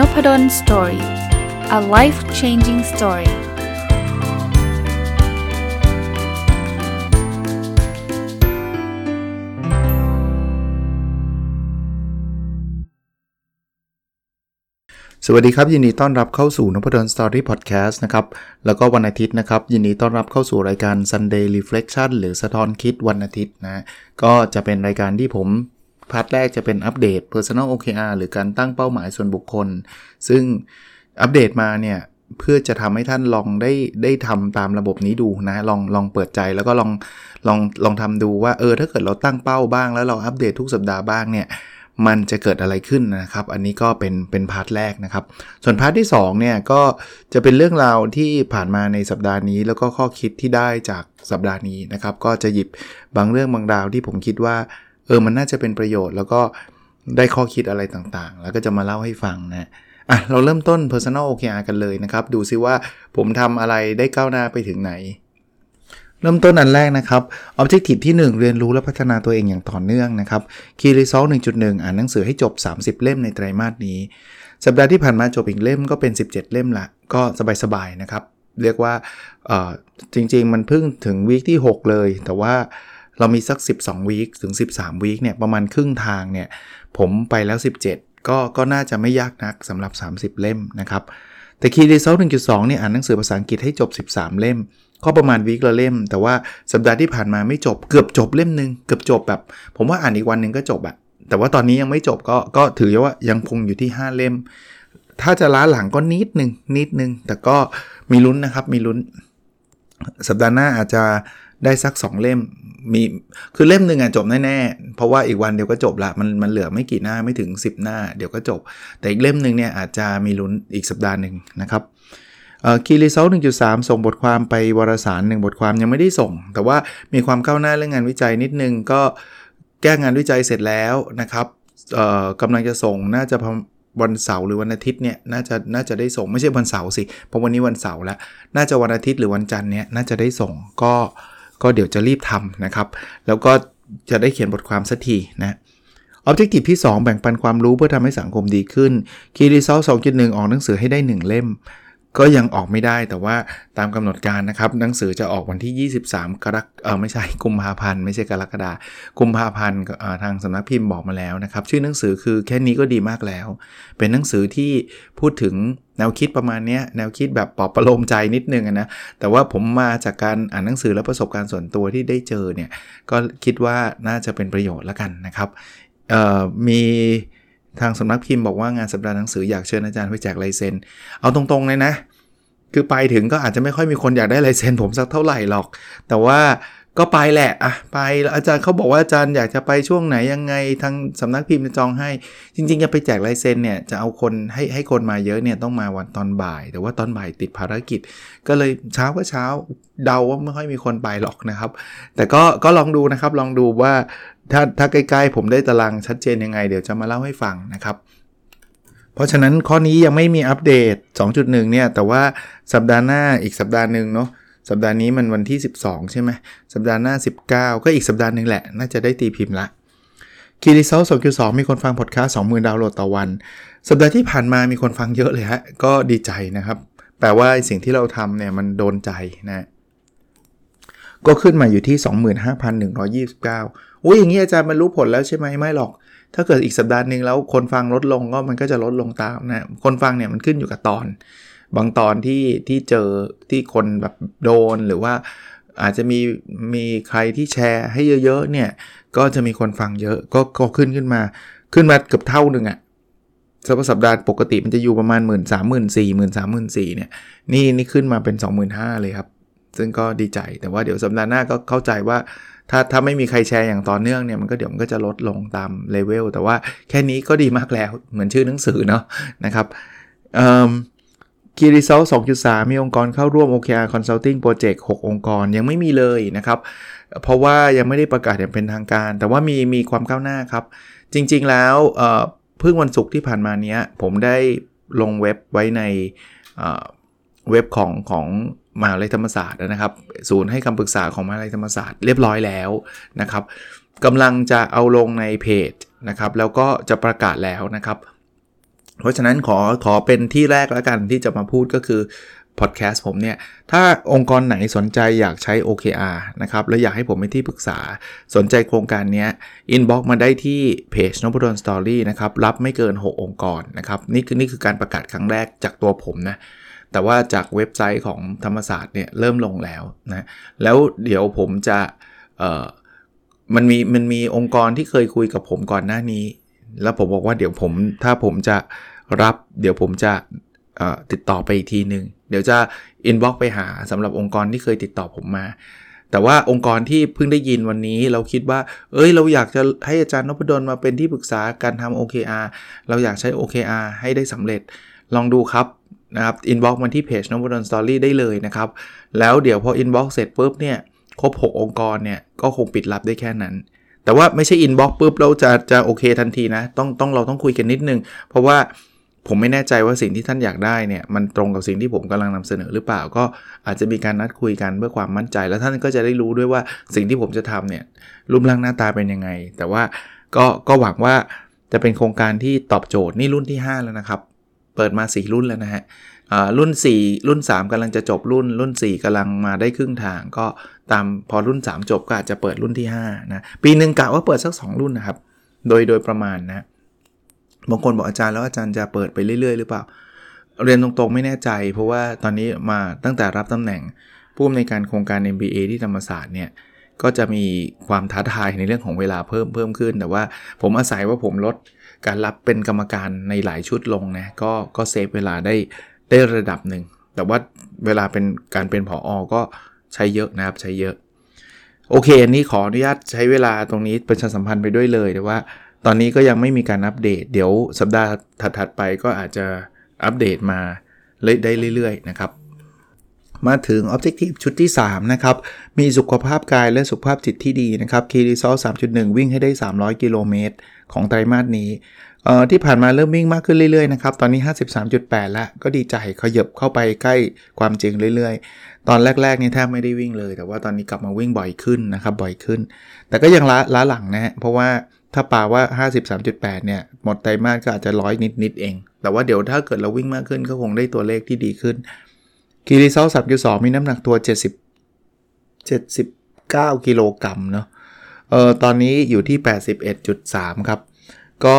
Nopadol's Story a life changing story สวัสดีครับ ยินดีต้อนรับเข้าสู่นพดล Story พอดแคสต์นะครับ แล้วก็วันอาทิตย์นะครับ ยินดีต้อนรับเข้าสู่รายการ Sunday Reflection หรือสะท้อนคิดวันอาทิตย์นะ ก็จะเป็นรายการที่ผม part แรกจะเป็นอัปเดต Personal OKR หรือการตั้งเป้าหมายส่วนบุคคล ซึ่งอัปเดตมาเนี่ยเพื่อจะทำให้ท่านลองได้ได้ทำตามระบบนี้ดูนะ ลองลองเปิดใจแล้วก็ลองลองลองทำดูว่าเออถ้าเกิดเราตั้งเป้าบ้าง แล้วเราอัปเดตทุกสัปดาห์บ้างเนี่ยมันจะเกิดอะไรขึ้นนะครับ อันนี้ก็เป็นเป็น part แรกนะครับ ส่วน part ที่2เนี่ยก็จะเป็นเรื่องราวที่ผ่านมาในสัปดาห์นี้ แล้วก็ข้อคิดที่ได้จากสัปดาห์นี้นะครับ ก็จะหยิบบางเรื่องบางราวที่ผมคิดว่า เออมันน่าจะเป็นประโยชน์ แล้วก็ได้ข้อคิดอะไรต่างๆ แล้วก็จะมาเล่าให้ฟังนะอะเราเริ่มต้น personal OKR กันเลยนะครับ ดูซิว่าผมทำอะไรได้ก้าวหน้าไปถึงไหน เริ่มต้นอันแรกนะครับ objective ที่ 1 เรียนรู้และพัฒนาตัวเองอย่างต่อเนื่องนะครับ key result 1.1 อ่านหนังสือให้จบ 30 เล่มในไตรมาสนี้ สัปดาห์ที่ผ่านมาจบอีกเล่มก็เป็น 17 เล่มละ ก็สบายๆนะครับ เรียกว่าจริงๆ มันเพิ่งถึงวีคที่ 6 เลย แต่ว่า เรามีสัก 12วีคถึง 13วีคเนี่ยประมาณครึ่งทางเนี่ยผมไปแล้ว 17 ก็ก็น่าจะไม่ยากนักสำหรับ 30 เล่มนะครับแต่คีย์ดีเซล1.2เนี่ยอ่านหนังสือภาษาอังกฤษให้จบ 13 เล่ม ก็ประมาณวีคละเล่ม แต่ว่าสัปดาห์ที่ผ่านมาไม่จบเกือบจบเล่มหนึ่งเกือบจบแบบ ผมว่าอ่านอีกวันหนึ่งก็จบอะแต่ว่าตอนนี้ยังไม่จบก็ก็ถือว่ายังคงอยู่ที่ 5 เล่ม ถ้าจะล้าหลังก็นิดหนึ่งนิดหนึ่งแต่ก็มีลุ้นนะครับมีลุ้น สัปดาห์หน้าอาจจะได้สัก 2 เล่ม มีคือเล่มหนึ่งอะจบแน่ๆ เพราะว่าอีกวันเดียวก็จบละมันมันเหลือไม่กี่หน้าไม่ถึง 10 หน้า เดี๋ยวก็จบ แต่อีกเล่มหนึ่งเนี่ยอาจจะมีลุ้นอีกสัปดาห์หนึ่งนะครับคีรีเซลหนึ่งจุดสามส่งบทความไปวารสารหนึ่งบทความยังไม่ได้ส่ง แต่ว่ามีความก้าวหน้าเรื่องงานวิจัยนิดนึงก็แก้งานวิจัยเสร็จแล้วนะครับกำลังจะส่งน่าจะวันเสาร์หรือวันอาทิตย์เนี่ยน่าจะน่าจะได้ส่งไม่ใช่วันเสาร์สิเพราะวันนี้วันเสาร์แล้วน่าจะวันอาทิตย์หรือวันจันทร์เนี่ยน่าจะได้ส่งก็ ก็เดี๋ยวจะรีบทำนะครับ แล้วก็จะได้เขียนบทความสักทีนะ Objective ที่ 2 แบ่งปันความรู้เพื่อทำให้สังคมดีขึ้น Key Result 2.1ออกหนังสือให้ได้ 1 เล่ม ก็ยังออกไม่ได้แต่ว่าตามกำหนดการนะครับ หนังสือจะออกวันที่ 23 กรกเออไม่ใช่กุมภาพันธ์ไม่ใช่กรกฎากุมภาพันธ์ทางสำนักพิมพ์บอกมาแล้วนะครับ ชื่อหนังสือคือแค่นี้ก็ดีมากแล้ว เป็นหนังสือที่พูดถึงแนวคิดประมาณนี้แนวคิดแบบปลอบประโลมใจนิดนึงนะแต่ว่าผมมาจากการอ่านหนังสือและประสบการณ์ส่วนตัวที่ได้เจอเนี่ยก็คิดว่าน่าจะเป็นประโยชน์แล้วกันนะครับมี ทางสำนักพิมพ์บอกว่างานสัปดาห์หนังสืออยากเชิญอาจารย์ไปแจกลายเซ็น เอาตรงๆเลยนะ คือไปถึงก็อาจจะไม่ค่อยมีคนอยากได้ลายเซ็นผมสักเท่าไหร่หรอก แต่ว่าก็ไปแหละอะไปแล้วอาจารย์เขาบอกว่าอาจารย์อยากจะไปช่วงไหนยังไงทางสำนักพิมพ์จะจองให้ จริงๆจะไปแจกลายเซ็นเนี่ยจะเอาคนให้ให้คนมาเยอะเนี่ยต้องมาวันตอนบ่าย แต่ว่าตอนบ่ายติดภารกิจ ก็เลยเช้าก็เช้าเดาว่าไม่ค่อยมีคนไปหรอกนะครับ แต่ก็ก็ลองดูนะครับลองดูว่า ถ้าถ้าใกล้ๆผมได้ตารางชัดเจนยังไง เดี๋ยวจะมาเล่าให้ฟังนะครับ เพราะฉะนั้นข้อนี้ยังไม่มีอัปเดต 2.1 เนี่ย แต่ว่าสัปดาห์หน้าอีกสัปดาห์หนึ่งเนาะสัปดาห์นี้มันวันที่ 12 ใช่ไหมสัปดาห์หน้า 19 ก็อีกสัปดาห์หนึ่งแหละ น่าจะได้ตีพิมพ์ละคีรีเซล2.2มีคนฟังพอดแคสต์20,000ดาวน์โหลดต่อวัน สัปดาห์ที่ผ่านมามีคนฟังเยอะเลยฮะ ก็ดีใจนะครับ แปลว่าสิ่งที่เราทำเนี่ยมันโดนใจนะ ก็ขึ้นมาอยู่ที่ 25,129 อุ้ยอย่างนี้อาจารย์มันรู้ผลแล้วใช่ไหมไม่หรอก ถ้าเกิดอีกสัปดาห์หนึ่งแล้วคนฟังลดลงก็มันก็จะลดลงตามนะ คนฟังเนี่ยมันขึ้นอยู่กับตอน บางตอนที่ที่เจอที่คนแบบโดนหรือว่าอาจจะมีมีใครที่แชร์ให้เยอะๆเนี่ยก็จะมีคนฟังเยอะก็ก็ขึ้นขึ้นมา ขึ้นมาเกือบเท่าหนึ่งอะสัปสัปดาห์ปกติมันจะอยู่ประมาณ1 3 0 0 0 0 4 1 3 0 0 0 4เนี่ยนี่นี่ขึ้นมาเป็น 25,000 เลยครับ ซึ่งก็ดีใจแต่ว่าเดี๋ยวสัปดาห์หน้าก็เข้าใจว่า ถ้าถ้าไม่มีใครแชร์อย่างต่อเนื่องเนี่ยมันก็เดี๋ยวมันก็จะลดลงตามเลเวลแต่ว่าแค่นี้ก็ดีมากแล้วเหมือนชื่อหนังสือเนาะนะครับคีรีเซล2.3มีองค์กรเข้าร่วม OKR Consulting Project 6 องค์กรยังไม่มีเลยนะครับ เพราะว่ายังไม่ได้ประกาศอย่างเป็นทางการ แต่ว่ามีมีความก้าวหน้าครับ จริงๆแล้วเพิ่งวันศุกร์ที่ผ่านมาเนี้ย ผมได้ลงเว็บไว้ในเว็บของของ มหาลัยธรรมศาสตร์นะครับ ศูนย์ให้คำปรึกษาของมหาลัยธรรมศาสตร์เรียบร้อยแล้วนะครับกำลังจะเอาลงในเพจนะครับแล้วก็จะประกาศแล้วนะครับ เพราะฉะนั้นขอขอเป็นที่แรกแล้วกันที่จะมาพูดก็คือพอดแคสต์ผมเนี่ย ถ้าองค์กรไหนสนใจอยากใช้ OKR นะครับ และอยากให้ผมเป็นที่ปรึกษา สนใจโครงการนี้ inbox มาได้ที่เพจน p ด d สตอรี่นะครับ รับไม่เกิน 6 องค์กรนะครับ นี่คือนี่คือการประกาศครั้งแรกจากตัวผมนะ แต่ว่าจากเว็บไซต์ของธรรมศาสตร์เนี่ยเริ่มลงแล้วนะแล้วเดี๋ยวผมจะมันมีมันมีองค์กรที่เคยคุยกับผมก่อนหน้านี้ แล้วผมบอกว่าเดี๋ยวผมถ้าผมจะรับ เดี๋ยวผมจะติดต่อไปอีกทีหนึ่งเดี๋ยวจะ inbox ไปหาสำหรับองค์กรที่เคยติดต่อผมมา แต่ว่าองค์กรที่เพิ่งได้ยินวันนี้เราคิดว่า เอ้ย เราอยากจะให้อาจารย์นพดลมาเป็นที่ปรึกษาการทำ OKR เราอยากใช้ OKR ให้ได้สำเร็จลองดูครับ นะครับ inbox มาที่เพจนพดล Story ได้เลยนะครับ แล้วเดี๋ยวพอ inbox เสร็จปุ๊บเนี่ยครบ 6 องค์กรเนี่ยก็คงปิดรับได้แค่นั้น แต่ว่าไม่ใช่ inbox ปุ๊บเราจะจะโอเคทันทีนะต้องต้องเราต้องคุยกันนิดนึง เพราะว่าผมไม่แน่ใจว่าสิ่งที่ท่านอยากได้เนี่ยมันตรงกับสิ่งที่ผมกำลังนำเสนอหรือเปล่า ก็อาจจะมีการนัดคุยกันเพื่อความมั่นใจ แล้วท่านก็จะได้รู้ด้วยว่าสิ่งที่ผมจะทำเนี่ยรูปร่างหน้าตาเป็นยังไง แต่ว่าก็ก็หวังว่าจะเป็นโครงการที่ตอบโจทย์นี่รุ่นที่ 5 แล้วนะครับ เปิดมา 4 รุ่นแล้วนะฮะรุ่น 4 รุ่น 3กำลังจะจบรุ่น รุ่น 4กำลังมาได้ครึ่งทาง ก็ตามพอรุ่น 3 จบก็อาจจะเปิดรุ่นที่5นะปีหนึ่งกะว่าเปิดสัก 2 รุ่นนะครับ โดยโดยประมาณนะบางคนบอกอาจารย์แล้วอาจารย์จะเปิดไปเรื่อย ๆ หรือเปล่า เรียนตรงๆไม่แน่ใจ เพราะว่าตอนนี้มาตั้งแต่รับตำแหน่งผู้อำนวยการโครงการ MBA ที่ธรรมศาสตร์เนี่ยก็จะมีความท้าทายในเรื่องของเวลาเพิ่มเพิ่มขึ้น แต่ว่าผมอาศัยว่าผมลด การรับเป็นกรรมการในหลายชุดลงนะก็ก็เซฟเวลาได้ได้ระดับหนึ่ง แต่ว่าเวลาเป็นการเป็นผออก็ใช้เยอะนะครับใช้เยอะ โอเคอันนี้ขออนุญาตใช้เวลาตรงนี้ประชาสัมพันธ์ไปด้วยเลยแต่ว่า ตอนนี้ก็ยังไม่มีการอัปเดต เดี๋ยวสัปดาห์ถัดๆไปก็อาจจะอัปเดตมาได้เรื่อยๆนะครับ มาถึง Objective ชุดที่ 3 นะครับ มีสุขภาพกายและสุขภาพจิตที่ดีนะครับ Key Result 3.1 วิ่งให้ได้ 300 กิโลเมตร ของไตรมาสนี้ที่ผ่านมาเริ่มวิ่งมากขึ้นเรื่อยๆนะครับ ตอนนี้ 53.8 แล้ว ก็ดีใจขยับเข้าไปใกล้ความจริงเรื่อยๆ ตอนแรกๆนี่แทบไม่ได้วิ่งเลย แต่ว่าตอนนี้กลับมาวิ่งบ่อยขึ้นนะครับ บ่อยขึ้น แต่ก็ยังล้าล้าหลังนะฮะ เพราะว่าถ้าปาว่า 53.8 เนี่ย หมดไตรมาสก็อาจจะร้อยนิดๆเอง แต่ว่าเดี๋ยวถ้าเกิดเราวิ่งมากขึ้นก็คงได้ตัวเลขที่ดีขึ้น คีรีเซลสับสองมีน้ำหนักตัว 70 79กิโลกรัมเนาะเออตอนนี้อยู่ที่ 81.3 ครับ ก็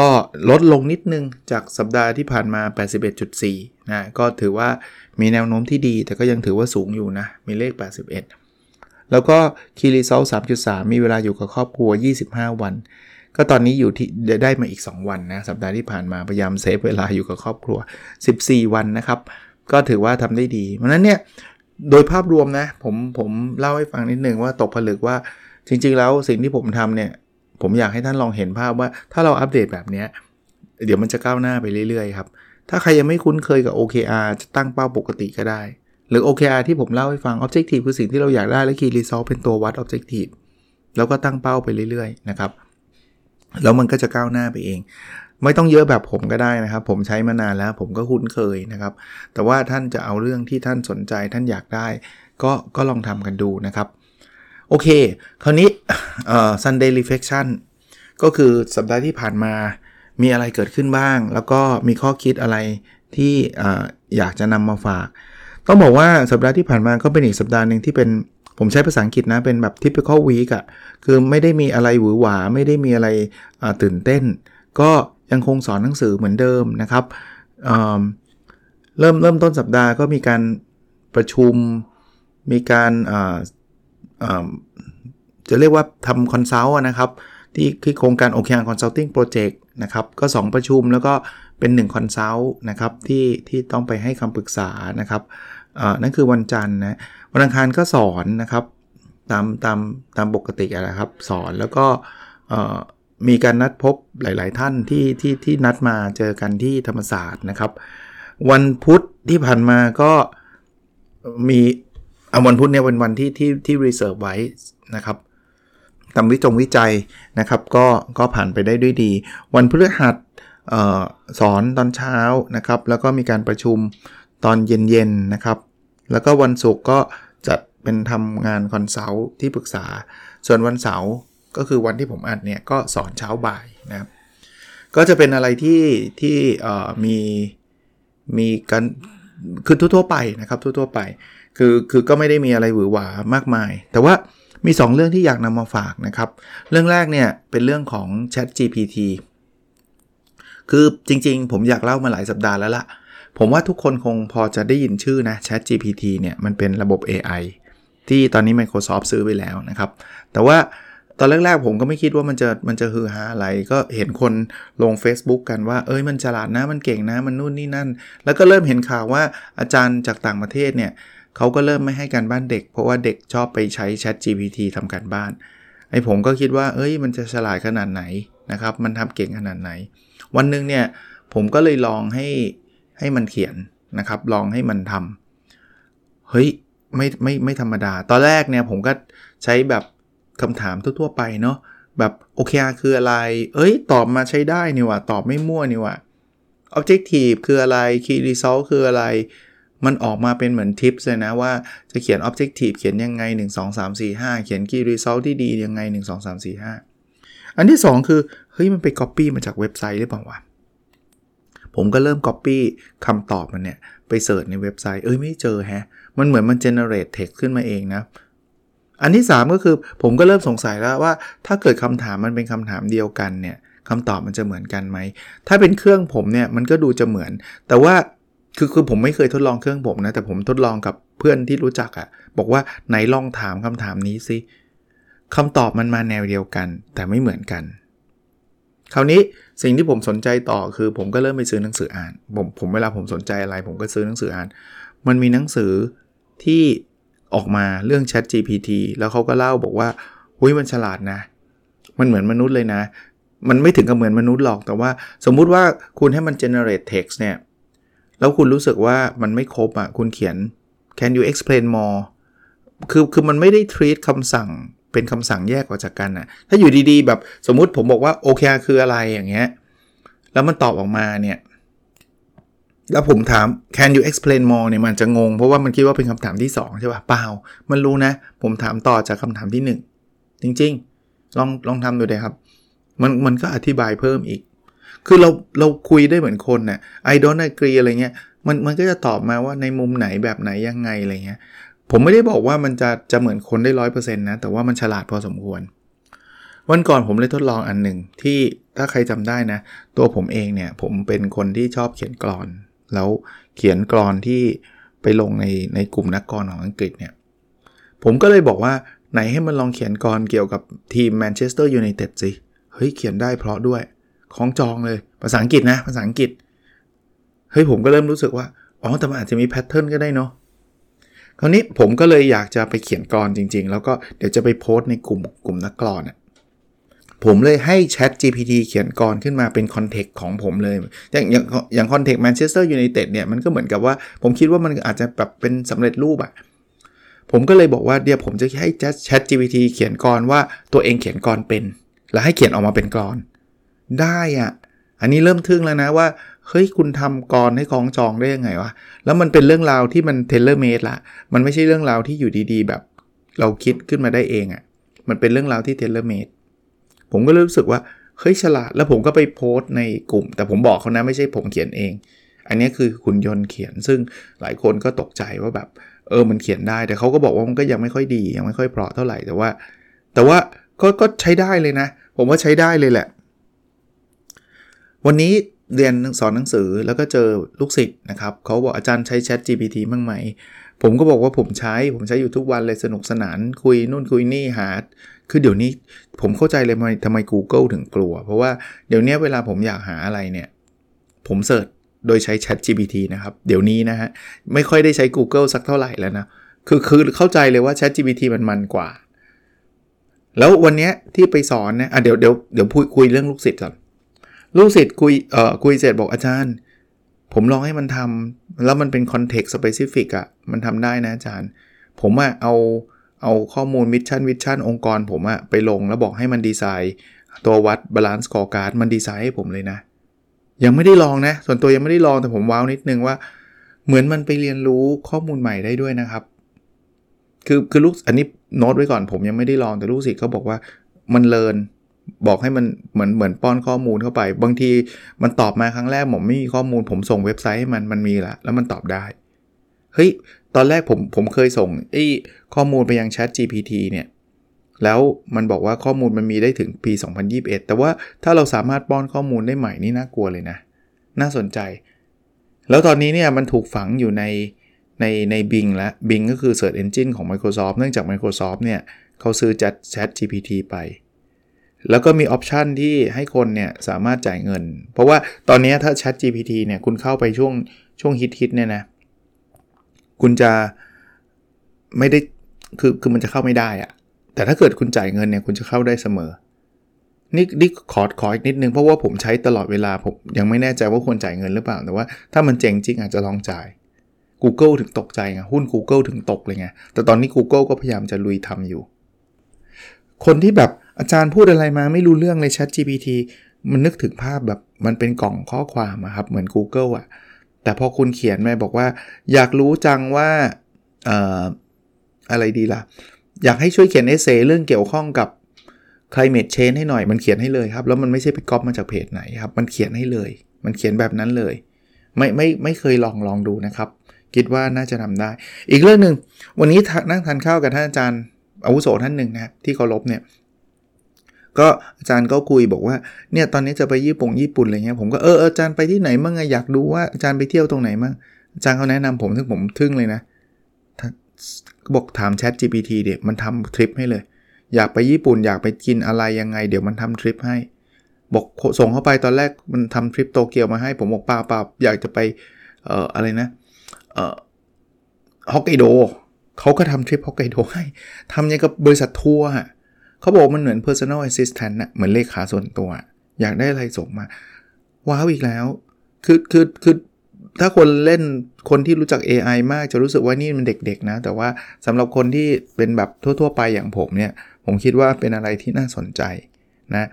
ลดลงนิดนึงจากสัปดาห์ที่ผ่านมา 81.4 นะ ก็ถือว่ามีแนวโน้มที่ดี แต่ก็ยังถือว่าสูงอยู่นะ มีเลข 81 แล้วก็คีรีเซล3.3 มีเวลาอยู่กับครอบครัว 25 วัน ก็ตอนนี้อยู่ที่ได้มาอีก 2 วันนะ สัปดาห์ที่ผ่านมาพยายามเซฟเวลาอยู่กับครอบครัว 14 วันนะครับ ก็ถือว่าทำได้ดีเพราะนั้นเนี่ยโดยภาพรวมนะผมผมเล่าให้ฟังนิดนึงว่าตกผลึกว่าจริง ๆ แล้วสิ่งที่ผมทำเนี่ย ผมอยากให้ท่านลองเห็นภาพว่าถ้าเราอัปเดตแบบนี้เดี๋ยวมันจะก้าวหน้าไปเรื่อยๆครับ ถ้าใครยังไม่คุ้นเคยกับ OKR จะตั้งเป้าปกติก็ได้ หรือ OKR ที่ผมเล่าให้ฟัง Objective คือสิ่งที่เราอยากได้และ Key Result เป็นตัววัด Objective แล้วก็ตั้งเป้าไปเรื่อยๆนะครับแล้วมันก็จะก้าวหน้าไปเอง ไม่ต้องเยอะแบบผมก็ได้นะครับ ผมใช้มานานแล้ว ผมก็คุ้นเคยนะครับ แต่ว่าท่านจะเอาเรื่องที่ท่านสนใจท่านอยากได้ ก็ก็ลองทำกันดูนะครับ โอเค คราวนี้ Sunday reflection ก็คือสัปดาห์ที่ผ่านมามีอะไรเกิดขึ้นบ้าง แล้วก็มีข้อคิดอะไรที่อยากจะนำมาฝาก ต้องบอกว่าสัปดาห์ที่ผ่านมาก็เป็นอีกสัปดาห์หนึ่งที่เป็นผมใช้ภาษาอังกฤษนะ เป็นแบบ typical week อะ่ะคือไม่ได้มีอะไรหวือหวา ไม่ได้มีอะไรตื่นเต้น ก็ ยังคงสอนหนังสือเหมือนเดิมนะครับเเริ่มเริ่มต้นสัปดาห์ก็มีการประชุม มีการจะเรียกว่าทำคอนซัลท์นะครับ ที่ที่โครงการ OKR Consulting Project นะครับ ก็ 2 ประชุมแล้วก็เป็น1 consult นะครับที่ที่ต้องไปให้คำปรึกษานะครับนั่นคือวันจันทร์นะวันอังคารก็สอนนะครับ ตามตามตามปกตินะไรครับ สอนแล้วก็ มีการนัดพบหลาย ๆ ท่านที่ที่ที่นัดมาเจอกันที่ธรรมศาสตร์นะครับ วันพุธที่ผ่านมาก็มีเอาวันพุธเนี่ยเป็นวันที่ที่ที่ reserve ไว้นะครับทำวิจงวิจัยนะครับ ก็ก็ผ่านไปได้ด้วยดี วันพฤหัสสอนตอนเช้านะครับ แล้วก็มีการประชุมตอนเย็นๆนะครับ แล้วก็วันศุกร์ก็จัดเป็นทำงาน consult ที่ปรึกษา ส่วนวันเสาร์ ก็คือวันที่ผมอัดเนี่ยก็สอนเช้าบ่ายนะครับ ก็จะเป็นอะไรที่ที่มีมีกันคือทั่วๆไปนะครับทั่วๆไป คือคือก็ไม่ได้มีอะไรหวือหวามากมาย แต่ว่ามี 2 เรื่องที่อยากนำมาฝากนะครับ เรื่องแรกเนี่ยเป็นเรื่องของ Chat GPT คือจริงๆ ผมอยากเล่ามาหลายสัปดาห์แล้วละ่ะ ผมว่าทุกคนคงพอจะได้ยินชื่อนะ Chat GPT เนี่ยมันเป็นระบบ AI ที่ตอนนี้ Microsoft ซื้อไปแล้วนะครับ แต่ว่า ตอนแรกๆผมก็ไม่คิดว่ามันจะมันจะฮือฮาอะไร ก็เห็นคนลง Facebook กันว่า เอ้ยมันฉลาดนะมันเก่งนะมันนู่นนี่นั่น แล้วก็เริ่มเห็นข่าวว่าอาจารย์จากต่างประเทศเนี่ยเขาก็เริ่มไม่ให้การบ้านเด็ก เพราะว่าเด็กชอบไปใช้ Chat GPT ทำการบ้านไอ้ผมก็คิดว่า เอ้ยมันจะฉลาดขนาดไหนนะครับ มันทำเก่งขนาดไหน วันหนึ่งเนี่ยผมก็เลยลองให้ให้มันเขียนนะครับ ลองให้มันทำเฮ้ยไม่ไม่ไม่ธรรมดา ตอนแรกเนี่ยผมก็ใช้แบบ คำถามทั่วๆไปเนาะแบบโอเคคืออะไร เอ้ย ตอบมาใช้ได้นี่ว่าตอบไม่มั่วนี่ว่า objective คืออะไร key result คืออะไร มันออกมาเป็นเหมือนทิปเลยนะว่าจะเขียน objective เขียนยังไง 1 2 3 4 5 เขียน key result ที่ดียังไง 1 2 3 4 5 อันที่ 2 คือ เฮ้ย มันไป copy มาจากเว็บไซต์หรือเปล่าวะผมก็เริ่ม copy คำตอบมันเนี่ย ไปเสิร์ชในเว็บไซต์ เอ้ย ไม่เจอแฮะ มันเหมือนมัน generate text ขึ้นมาเองนะ อันที่ 3 ก็คือผมก็เริ่มสงสัยแล้วว่า ถ้าเกิดคำถามมันเป็นคำถามเดียวกันเนี่ยคำตอบมันจะเหมือนกันไหม ถ้าเป็นเครื่องผมเนี่ยมันก็ดูจะเหมือน แต่ว่าคือคือผมไม่เคยทดลองเครื่องผมนะ แต่ผมทดลองกับเพื่อนที่รู้จักอะ่ะ บอกว่าไหนลองถามคำถามนี้สิคำตอบมันมาแนวเดียวกัน แต่ไม่เหมือนกัน คราวนี้สิ่งที่ผมสนใจต่อคือ ผมก็เริ่มไปซื้อหนังสืออ่าน ผมผมเวลาผมสนใจอะไร ผมก็ซื้อหนังสืออ่าน มันมีหนังสือที่ ออกมาเรื่อง Chat GPT แล้วเขาก็เล่าบอกว่าหุ้ยมันฉลาดนะ มันเหมือนมนุษย์เลยนะ มันไม่ถึงกับเหมือนมนุษย์หรอก แต่ว่าสมมุติว่าคุณให้มัน generate text เนี่ย แล้วคุณรู้สึกว่ามันไม่ครบอะ คุณเขียน can you explain more คือคือมันไม่ได้ treat คำสั่งเป็นคำสั่งแยกออกจากกันอะ ถ้าอยู่ดีๆ แบบสมมุติผมบอกว่าโอเคคืออะไรอย่างเงี้ย แล้วมันตอบออกมาเนี่ย แล้วผมถาม can you explain more เนี่ยมันจะงง เพราะว่ามันคิดว่าเป็นคำถามที่ 2 ใช่ป่ะเปล่า มันรู้นะ ผมถามต่อจากคำถามที่ 1 จริงๆ ลองลองทำดูเลยครับ มันมันก็อธิบายเพิ่มอีก คือเราเราคุยได้เหมือนคนนะ่ะ I don't agree อะไรเงี้ยมันมันก็จะตอบมาว่าในมุมไหนแบบไหนยังไงอะไรเงี้ยผมไม่ได้บอกว่ามันจะจะเหมือนคนได้ร้อยเปอร์เซ็นต์นะ แต่ว่ามันฉลาดพอสมควร วันก่อนผมเลยทดลองอันหนึ่งที่ถ้าใครจำได้นะ ตัวผมเองเนี่ย ผมเป็นคนที่ชอบเขียนกรอน แล้วเขียนกรอนที่ไปลงในในกลุ่มนักกรของอังกฤษเนี่ย ผมก็เลยบอกว่าไหนให้มันลองเขียนกรเกี่ยวกับทีมแมนเชสเตอร์ยูไนเต็ดสิ เฮ้ย เขียนได้เพราะด้วย ของจองเลย ภาษาอังกฤษนะ ภาษาอังกฤษ เฮ้ย ผมก็เริ่มรู้สึกว่า อ๋อ แต่มันอาจจะมีแพทเทิร์นก็ได้เนาะ คราวนี้ผมก็เลยอยากจะไปเขียนกรจริง ๆ แล้วก็เดี๋ยวจะไปโพสต์ในกลุ่มกลุ่มนักกลอนอะ ผมเลยให้ Chat GPT เขียนกลอนขึ้นมาเป็น context ของผมเลย อย่างอย่างอย่าง context แมนเชสเตอร์ยูไนเต็ดเนี่ยมันก็เหมือนกับว่าผมคิดว่ามันอาจจะแบบเป็นสำเร็จรูปอะผมก็เลยบอกว่าเดี๋ยวผมจะให้ Chat GPT เขียนกลอนว่าตัวเองเขียนกลอนเป็น แล้วให้เขียนออกมาเป็นกลอนได้อะอันนี้เริ่มทึ่งแล้วนะว่าเฮ้ยคุณทำกลอนให้คล้องจองได้ยังไงวะ แล้วมันเป็นเรื่องราวที่มัน tailor-made ละ มันไม่ใช่เรื่องราวที่อยู่ดีๆ แบบ เราคิดขึ้นมาได้เองอะ่ะ มันเป็นเรื่องราวที่เทเลเมด ผมก็รู้สึกว่าเฮ้ยฉลาดแล้วผมก็ไปโพสต์ในกลุ่ม แต่ผมบอกเขานะไม่ใช่ผมเขียนเอง อันนี้คือคุณยนต์เขียนซึ่งหลายคนก็ตกใจว่าแบบเออมันเขียนได้ แต่เขาก็บอกว่ามันก็ยังไม่ค่อยดียังไม่ค่อยเพราะเท่าไหร่แต่ว่า แต่ว่าก็ก็ใช้ได้เลยนะ ผมว่าใช้ได้เลยแหละ วันนี้เรียนสอนหนังสือแล้วก็เจอลูกศิษย์นะครับเขาบอกอาจารย์ใช้ Chat GPT บ้างไหม ผมก็บอกว่าผมใช้ ผมใช้อยู่ทุกวันเลยสนุกสนาน คุยนู่นคุยนี่หา คือเดี๋ยวนี้ผมเข้าใจเลยทำไมทำไม Google ถึงกลัว เพราะว่าเดี๋ยวนี้เวลาผมอยากหาอะไรเนี่ย ผมเสิร์ชโดยใช้ Chat GPT นะครับ เดี๋ยวนี้นะฮะ ไม่ค่อยได้ใช้ Google สักเท่าไหร่แล้วนะ คือคือเข้าใจเลยว่า Chat GPT มันมันกว่า แล้ววันนี้ที่ไปสอนนี่ยอะเดี๋ยวเดี๋ยวเดี๋ยวพูดคุยเรื่องลูกศิษย์ก่อนลูกศิษย์คุยเอ่อคุยเสร็จบอกอาจารย์ ผมลองให้มันทำแล้วมันเป็น context specific อะมันทำได้นะอาจารย์ ผมอะเอา เอาข้อมูล mission vision องค์กรผมอะไปลงแล้วบอกให้มันดีไซน์ตัววัด balanced scorecard มันดีไซน์ให้ผมเลยนะ ยังไม่ได้ลองนะ ส่วนตัวยังไม่ได้ลองแต่ผมว้าวนิดนึงว่า เหมือนมันไปเรียนรู้ข้อมูลใหม่ได้ด้วยนะครับ คือคือลูกอันนี้โน้ตไว้ก่อนผมยังไม่ได้ลองแต่ลูกศิษย์เขาบอกว่ามันเลินบอกให้มันเหมือนเหมือนป้อนข้อมูลเข้าไป บางทีมันตอบมาครั้งแรกผมไม่มีข้อมูล ผมส่งเว็บไซต์ให้มันมันมีละแล้วมันตอบได้ เฮ้ย ตอนแรกผมผมเคยส่งไอ้ข้อมูลไปยัง Chat GPT เนี่ยแล้วมันบอกว่าข้อมูลมันมีได้ถึงปี 2021 แต่ว่าถ้าเราสามารถป้อนข้อมูลได้ใหม่นี่น่ากลัวเลยนะ น่าสนใจ แล้วตอนนี้เนี่ยมันถูกฝังอยู่ในในใน Bing และ Bing ก็คือ Search Engine ของ Microsoft เนื่องจาก Microsoft เนี่ยเขาซื้อ Chat Chat GPT ไป แล้วก็มีออปชันที่ให้คนเนี่ยสามารถจ่ายเงิน เพราะว่าตอนนี้ถ้า Chat GPT เนี่ยคุณเข้าไปช่วงช่วงฮิตๆเนี่ยนะ คุณจะไม่ได้คือคือมันจะเข้าไม่ได้อะแต่ถ้าเกิดคุณจ่ายเงินเนี่ยคุณจะเข้าได้เสมอ นี่นี่ขอขออีกนิดนึงเพราะว่าผมใช้ตลอดเวลาผมยังไม่แน่ใจว่าควรจ่ายเงินหรือเปล่า แต่ว่าถ้ามันเจ๋งจริงอาจจะลองจ่าย Google ถึงตกใจไงหุ้น Google ถึงตกเลยไงแต่ตอนนี้ Google ก็พยายามจะลุยทำอยู่ คนที่แบบอาจารย์พูดอะไรมาไม่รู้เรื่องเลย Chat GPT มันนึกถึงภาพแบบมันเป็นกล่องข้อความอะครับเหมือน Google อะ แต่พอคุณเขียนมาบอกว่า อยากรู้จังว่าออะไรดีล่ะ อยากให้ช่วยเขียนเอเซเรื่องเกี่ยวข้องกับ climate change ให้หน่อยมันเขียนให้เลยครับ แล้วมันไม่ใช่ไปก๊อปมาจากเพจไหนครับ มันเขียนให้เลย มันเขียนแบบนั้นเลย ไม่ไม่ไม่เคยลองลองดูนะครับ คิดว่าน่าจะทำได้ อีกเรื่องหนึ่งวันนี้นั่งทานข้าวกับท่านอาจารย์อาวุโสท่านหนึ่งนะที่เคารพเนี่ย ก็อาจารย์ก็คุยบอกว่าเนี่ยตอนนี้จะไปญี่ปุ่นญี่ปุ่นอะไรเงี้ยผมก็เอออาจารย์ไปที่ไหนมั่งอยากดูว่าอาจารย์ไปเที่ยวตรงไหนมั่งอาจารย์เขาแนะนำผมซึ่งผมทึ่งเลยนะบอกถาม Chat GPT เดี๋ยวมันทำทริปให้เลย อยากไปญี่ปุ่นอยากไปกินอะไรยังไง เดี๋ยวมันทำทริปให้ บอกส่งเข้าไปตอนแรกมันทำทริปโตเกียวมาให้ ผมบอกปล่าปล่าอยากจะไปเอ่ออะไรนะเอ่อฮอกไกโดเขาก็ทำทริปฮอกไกโดให้ทำยังกับบริษัททัวร์ เขาบอกมันเหมือน personal assistant นะเหมือนเลขาส่วนตัว อยากได้อะไรส่งมา ว้าวอีกแล้ว คือคือคือถ้าคนเล่นคนที่รู้จัก AI มากจะรู้สึกว่านี่มันเด็กๆนะ แต่ว่าสำหรับคนที่เป็นแบบทั่ว ๆ ไปอย่างผมเนี่ย ผมคิดว่าเป็นอะไรที่น่าสนใจนะ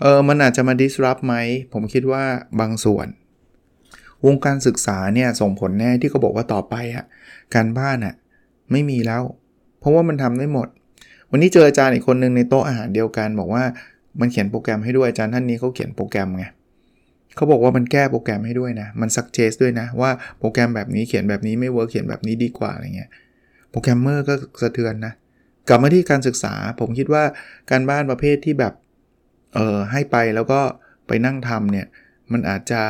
เออมันอาจจะมา disrupt ไหม ผมคิดว่าบางส่วน วงการศึกษาเนี่ยส่งผลแน่ที่เขาบอกว่าต่อไปอะการบ้านอะไม่มีแล้ว เพราะว่ามันทำได้หมด วันนี้เจออาจารย์อีกคนหนึ่งในโต๊ะอาหารเดียวกันบอกว่ามันเขียนโปรแกรมให้ด้วยอาจารย์ท่านนี้เขาเขียนโปรแกรมไงเขาบอกว่ามันแก้โปรแกรมให้ด้วยนะ มัน suggest ด้วยนะ ว่าโปรแกรมแบบนี้เขียนแบบนี้ไม่ work เขียนแบบนี้ดีกว่าอะไรเงี้ยโปรแกรมเมอร์ก็สะเทือนนะกลับมาที่การศึกษา ผมคิดว่าการบ้านประเภทที่แบบเออให้ไปแล้วก็ไปนั่งทำเนี่ยมันอาจจะ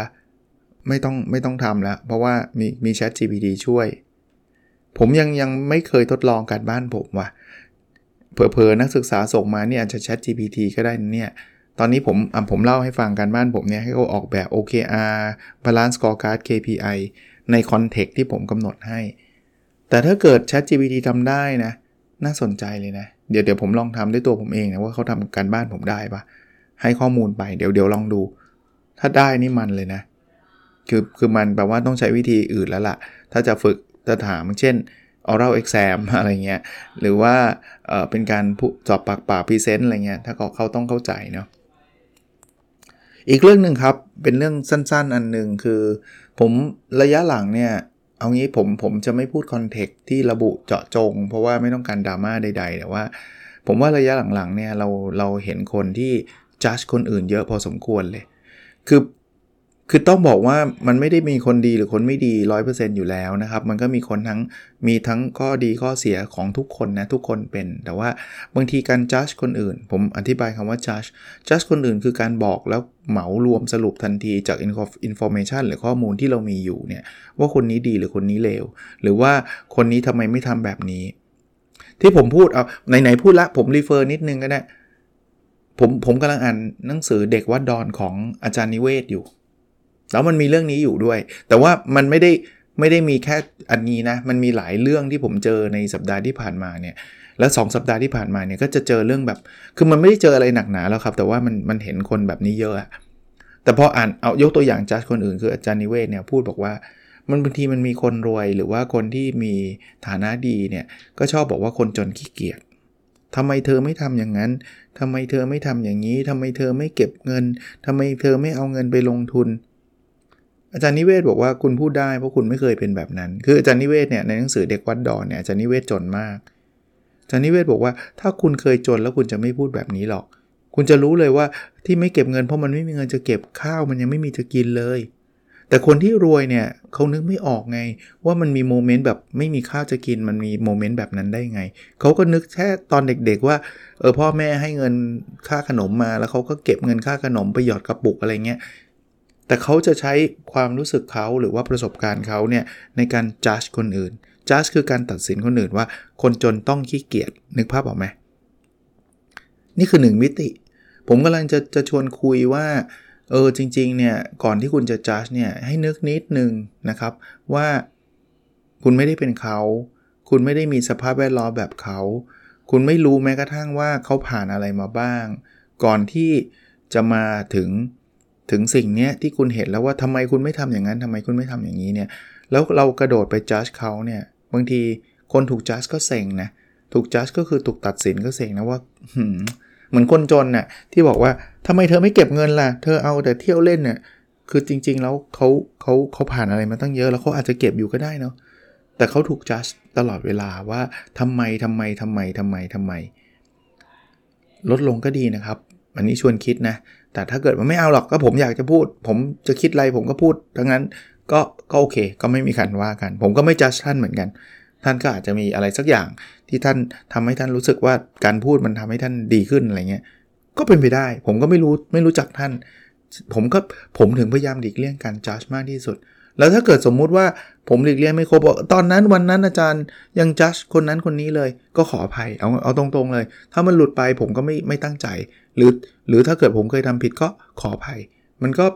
ไม่ต้องไม่ต้องทำแล้ว เพราะว่ามีมี Chat GPT ช่วย ผมยังยังไม่เคยทดลองการบ้านผมว่ะ เผลอๆนักศึกษาส่งมาเนี่ยอาจจะ Chat GPT ก็ได้เนี่ยตอนนี้ผมผมเล่าให้ฟังการบ้านผมเนี่ยให้เขาออกแบบ OKR Balance Scorecard KPI ใน context ที่ผมกำหนดให้ แต่ถ้าเกิด ChatGPT ทำได้นะ น่าสนใจเลยนะ เดี๋ยวเดี๋ยวผมลองทำด้วยตัวผมเองนะว่าเขาทำการบ้านผมได้ปะให้ข้อมูลไปเดี๋ยวเดี๋ยวลองดู ถ้าได้นี่มันเลยนะ คือคือมันแปลว่าต้องใช้วิธีอื่นแล้วล่ะ ถ้าจะฝึกจะถามเช่น oral exam อะไรเงี้ยหรือว่าเออเป็นการสอบปากเปล่า present อะไรเงี้ยถ้าเขาเขาต้องเข้าใจเนาะอีกเรื่องหนึ่งครับ เป็นเรื่องสั้นๆ อันหนึ่งคือ ผมระยะหลังเนี่ย เอางี้ผมผมจะไม่พูดคอนเทกต์ที่ระบุเจาะจง เพราะว่าไม่ต้องการดราม่าใด ๆ แต่ว่า ผมว่าระยะหลังๆเนี่ยเราเราเห็นคนที่จัดคนอื่นเยอะพอสมควรเลย คือ คือต้องบอกว่ามันไม่ได้มีคนดีหรือคนไม่ดี 100%อยู่แล้วนะครับ มันก็มีคนทั้งมีทั้งข้อดีข้อเสียของทุกคนนะ ทุกคนเป็น แต่ว่าบางทีการจัดคนอื่น ผมอธิบายคำว่า judge judge คนอื่นคือการบอกแล้วเหมารวมสรุปทันทีจาก information หรือข้อมูลที่เรามีอยู่เนี่ย ว่าคนนี้ดีหรือคนนี้เลว หรือว่าคนนี้ทำไมไม่ทำแบบนี้ ที่ผมพูดเอาไหนๆพูดละผม refer นิดนึงก็ได้ผมผมกำลังอ่านหนังสือเด็กวัดดอนของอาจารย์นิเวศน์อยู่ แล้วมันมีเรื่องนี้อยู่ด้วย แต่ว่ามันไม่ได้ไม่ได้มีแค่อันนี้นะ มันมีหลายเรื่องที่ผมเจอในสัปดาห์ที่ผ่านมาเนี่ย แล้ว2สัปดาห์ที่ผ่านมาเนี่ยก็จะเจอเรื่องแบบ คือมันไม่ได้เจออะไรหนักหนาแล้วครับ แต่ว่ามันมันเห็นคนแบบนี้เยอะ แต่พออ่านเอายกตัวอย่างจัดคนอื่นคืออาจารย์นิเวศเนี่ยพูดบอกว่า มันบางทีมันมีคนรวยหรือว่าคนที่มีฐานะดีเนี่ยก็ชอบบอกว่าคนจนขี้เกียจทำไมเธอไม่ทำอย่างนั้นทำไมเธอไม่ทำอย่างนี้ทำไมเธอไม่เก็บเงินทำไมเธอไม่เอาเงินไปลงทุน อาจารย์นิเวศบอกว่าคุณพูดได้เพราะคุณไม่เคยเป็นแบบนั้น คืออาจารย์นิเวศเนี่ยในหนังสือเด็กวัดดอนเนี่ยอาจารย์นิเวศจนมาก อาจารย์นิเวศบอกว่าถ้าคุณเคยจนแล้วคุณจะไม่พูดแบบนี้หรอก คุณจะรู้เลยว่าที่ไม่เก็บเงินเพราะมันไม่มีเงินจะเก็บข้าวมันยังไม่มีจะกินเลย แต่คนที่รวยเนี่ยเขานึกไม่ออกไง ว่ามันมีโมเมนต์แบบไม่มีข้าวจะกินมันมีโมเมนต์แบบนั้นได้ไงเขาก็นึกแค่ตอนเด็กๆว่าเออพ่อแม่ให้เงินค่าขนมมาแล้วเขาก็เก็บเงินค่าขนมไปหยอดกระปุกอะไรเงี้ย แต่เขาจะใช้ความรู้สึกเขาหรือว่าประสบการณ์เขาเนี่ยในการจัดคนอื่นจัดคือการตัดสินคนอื่นว่า คนจนต้องขี้เกียจนึกภาพออกไหมนี่คือหนึ่งมิติ ผมกำลังจะจะชวนคุยว่าเออจริงๆเนี่ยก่อนที่คุณจะจัดเนี่ยให้นึกนิดนึงนะครับว่าคุณไม่ได้เป็นเขา คุณไม่ได้มีสภาพแวดล้อมแบบเขา คุณไม่รู้แม้กระทั่งว่าเขาผ่านอะไรมาบ้าง ก่อนที่จะมาถึง ถึงสิ่งนี้ที่คุณเห็นแล้วว่าทำไมคุณไม่ทำอย่างนั้นทำไมคุณไม่ทำอย่างนี้เนี่ยแล้วเรากระโดดไปจัดเขาเนี่ยบางทีคนถูกจัดก็เซ็งนะถูกจัดก็คือถูกตัดสินก็เซ็งนะว่าเหมือนคนจนน่ะที่บอกว่าทำไมเธอไม่เก็บเงินล่ะ เธอเอาแต่เที่ยวเล่นเนี่ยคือจริง ๆ แล้วเขาเขาเขาผ่านอะไรมาตั้งเยอะแล้วเขาอาจจะเก็บอยู่ก็ได้เนาะแต่เขาถูกจัดตลอดเวลาว่าทำไมทำไมทำไมทำไมทำไม ลดลงก็ดีนะครับ อันนี้ชวนคิดนะ แต่ถ้าเกิดว่าไม่เอาหรอกก็ผมอยากจะพูด ผมจะคิดอะไรผมก็พูดดังนั้นก็ก็โอเค ก็ไม่มีการว่ากัน ผมก็ไม่จัดท่านเหมือนกัน ท่านก็อาจจะมีอะไรสักอย่างที่ท่านทำให้ท่านรู้สึกว่าการพูดมันทำให้ท่านดีขึ้นอะไรเงี้ยก็เป็นไปได้ ผมก็ไม่รู้ไม่รู้จักท่าน ผมก็ผมถึงพยายามหลีกเลี่ยงการจัดมากที่สุด แล้วถ้าเกิดสมมุติว่าผมหลีกเลี่ยงไม่ครบตอนนั้นวันนั้นอาจารย์ยังจัดคนนั้นคนนี้เลย ก็ขออภัยเอาเอาตรงๆเลย ถ้ามันหลุดไปผมก็ไม่ไม่ตั้งใจ หรือหรือถ้าเกิดผมเคยทำผิดก็ขออภัย มันก็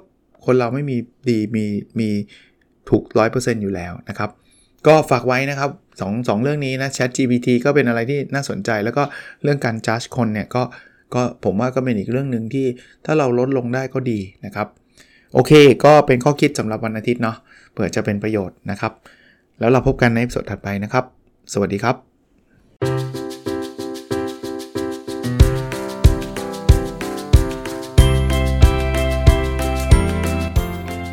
คนเราไม่มีดีมีมีถูก 100%อยู่แล้วนะครับ ก็ฝากไว้นะครับสองสองเรื่องนี้นะ Chat GPT ก็เป็นอะไรที่น่าสนใจ แล้วก็เรื่องการจัดคนเนี่ยก็ก็ผมว่าก็เป็นอีกเรื่องหนึ่งที่ถ้าเราลดลงได้ก็ดีนะครับ โอเค ก็เป็นข้อคิดสำหรับวันอาทิตย์เนาะเผื่อจะเป็นประโยชน์นะครับ แล้วเราพบกันในสดถัดไปนะครับ สวัสดีครับ